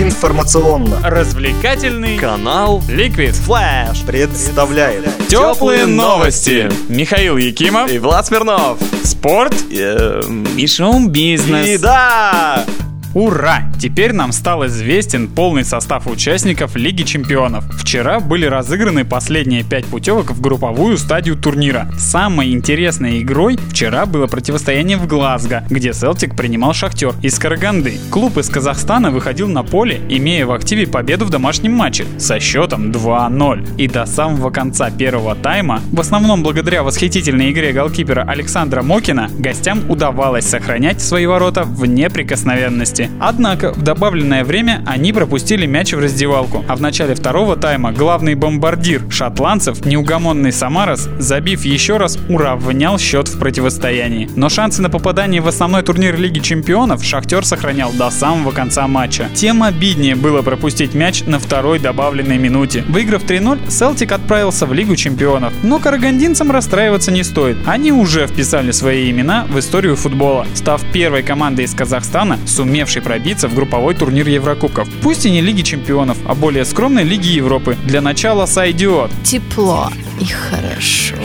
Информационно развлекательный канал Liquid Flash представляет Теплые новости. Михаил Якимов, и Влад Смирнов. спорт Эм, и шоу-бизнес. И да! Ура! Теперь нам стал известен полный состав участников Лиги Чемпионов. Вчера были разыграны последние пять путевок в групповую стадию турнира. Самой интересной игрой вчера было противостояние в Глазго, где Селтик принимал Шахтер из Караганды. Клуб из Казахстана выходил на поле, имея в активе победу в домашнем матче со счетом 2-0. И до самого конца первого тайма, в основном благодаря восхитительной игре голкипера Александра Мокина, гостям удавалось сохранять свои ворота в неприкосновенности. Однако в добавленное время они пропустили мяч в раздевалку, а в начале второго тайма главный бомбардир шотландцев, неугомонный Самарас, забив еще раз, уравнял счет в противостоянии. Но шансы на попадание в основной турнир Лиги Чемпионов Шахтер сохранял до самого конца матча. Тем обиднее было пропустить мяч на второй добавленной минуте. Выиграв 3-0, Селтик отправился в Лигу Чемпионов. Но карагандинцам расстраиваться не стоит. Они уже вписали свои имена в историю футбола, став первой командой из Казахстана, сумевшей пробиться в групповой турнир Еврокубков. Пусть и не Лиги Чемпионов, а более скромной Лиги Европы. Для начала сойдет. Тепло и хорошо.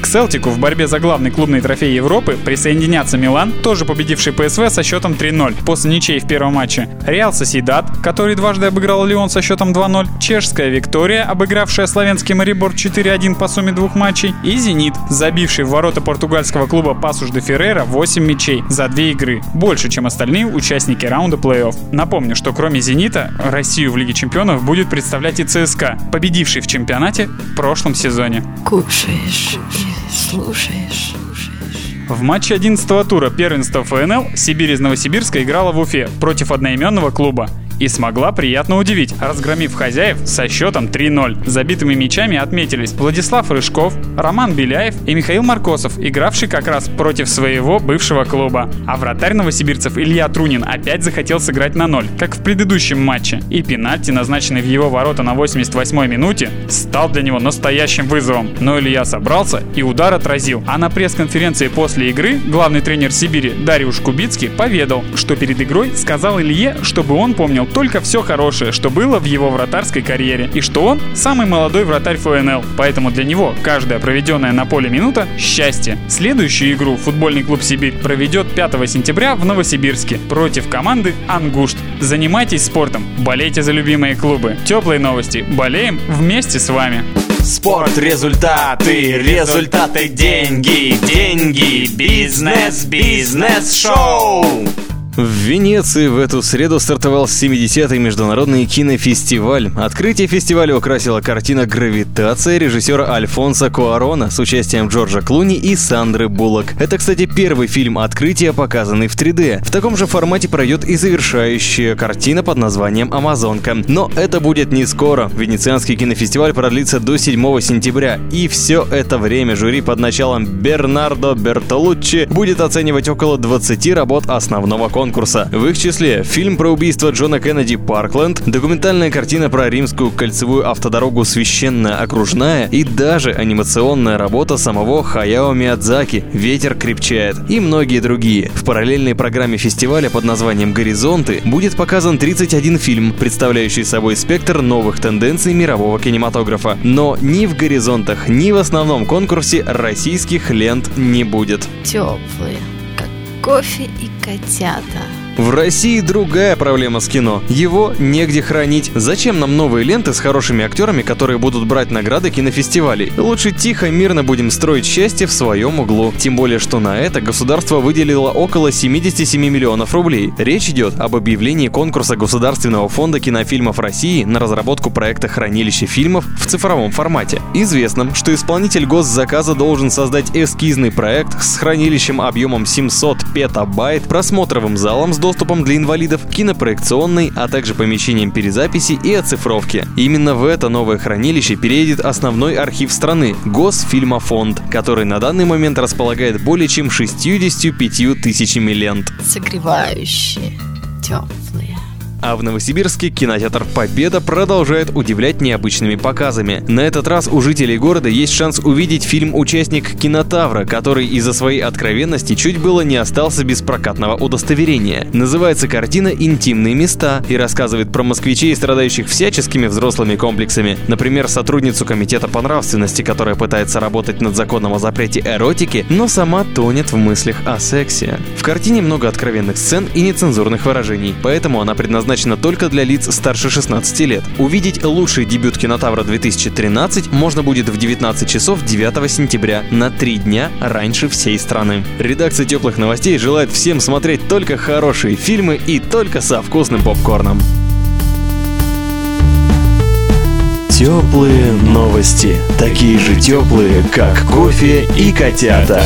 К Селтику в борьбе за главный клубный трофей Европы присоединятся Милан, тоже победивший ПСВ со счетом 3-0 после ничей в первом матче, Реал Соседат, который дважды обыграл Лион со счетом 2-0, Чешская Виктория, обыгравшая славянский Марибор 4-1 по сумме двух матчей, и Зенит, забивший в ворота португальского клуба Пасуш де Феррера 8 мячей за две игры, больше, чем остальные участники раунда плей-офф. Напомню, что кроме Зенита, Россию в Лиге Чемпионов будет представлять и ЦСКА, победивший в чемпионате в прошлом сезоне. Кушаешь слушаешь. В матче 11 тура первенства ФНЛ Сибирь из Новосибирска играла в Уфе против одноименного клуба и смогла приятно удивить, разгромив хозяев со счетом 3-0. Забитыми мячами отметились Владислав Рыжков, Роман Беляев и Михаил Маркосов, игравший как раз против своего бывшего клуба. А вратарь новосибирцев Илья Трунин опять захотел сыграть на ноль, как в предыдущем матче. И пенальти, назначенный в его ворота на 88-й минуте, стал для него настоящим вызовом. Но Илья собрался и удар отразил. А на пресс-конференции после игры главный тренер Сибири Дариуш Кубицкий поведал, что перед игрой сказал Илье, чтобы он помнил только все хорошее, что было в его вратарской карьере, и что он самый молодой вратарь ФНЛ, поэтому для него каждая проведенная на поле минута – счастье. Следующую игру футбольный клуб «Сибирь» проведет 5 сентября в Новосибирске против команды «Ангушт». Занимайтесь спортом, болейте за любимые клубы. Теплые новости. Болеем вместе с вами. Спорт, результаты, результаты, деньги, деньги, бизнес, бизнес, шоу. В Венеции в эту среду стартовал 70-й международный кинофестиваль. Открытие фестиваля украсила картина «Гравитация» режиссера Альфонса Куарона с участием Джорджа Клуни и Сандры Буллок. Это, кстати, первый фильм открытия, показанный в 3D. В таком же формате пройдет и завершающая картина под названием «Амазонка». Но это будет не скоро. Венецианский кинофестиваль продлится до 7 сентября. И все это время жюри под началом Бернардо Бертолуччи будет оценивать около 20 работ основного конкурса конкурса. В их числе фильм про убийство Джона Кеннеди «Паркленд», документальная картина про римскую кольцевую автодорогу «Священная окружная» и даже анимационная работа самого Хаяо Миядзаки «Ветер крепчает» и многие другие. В параллельной программе фестиваля под названием «Горизонты» будет показан 31 фильм, представляющий собой спектр новых тенденций мирового кинематографа. Но ни в «Горизонтах», ни в основном конкурсе российских лент не будет. Теплые, кофе и котята. В России другая проблема с кино. Его негде хранить. Зачем нам новые ленты с хорошими актерами, которые будут брать награды кинофестивалей? Лучше тихо, мирно будем строить счастье в своем углу. Тем более, что на это государство выделило около 77 миллионов рублей. Речь идет об объявлении конкурса Государственного фонда кинофильмов России на разработку проекта хранилища фильмов в цифровом формате. Известно, что исполнитель госзаказа должен создать эскизный проект с хранилищем объемом 700 петабайт, просмотровым залом с доступом для инвалидов, кинопроекционной, а также помещением перезаписи и оцифровки. Именно в это новое хранилище переедет основной архив страны – Госфильмофонд, который на данный момент располагает более чем 65 тысячами лент. Согревающие, теплые. А в Новосибирске кинотеатр «Победа» продолжает удивлять необычными показами. На этот раз у жителей города есть шанс увидеть фильм «Участник кинотавра», который из-за своей откровенности чуть было не остался без прокатного удостоверения. Называется картина «Интимные места» и рассказывает про москвичей, страдающих всяческими взрослыми комплексами. Например, сотрудницу комитета по нравственности, которая пытается работать над законом о запрете эротики, но сама тонет в мыслях о сексе. В картине много откровенных сцен и нецензурных выражений, поэтому она предназначена только для лиц старше 16 лет. Увидеть лучший дебют Кинотавра 2013 можно будет в 19 часов 9 сентября на три дня раньше всей страны. Редакция теплых новостей желает всем смотреть только хорошие фильмы и только со вкусным попкорном. Теплые новости. Такие же теплые, как кофе и котята.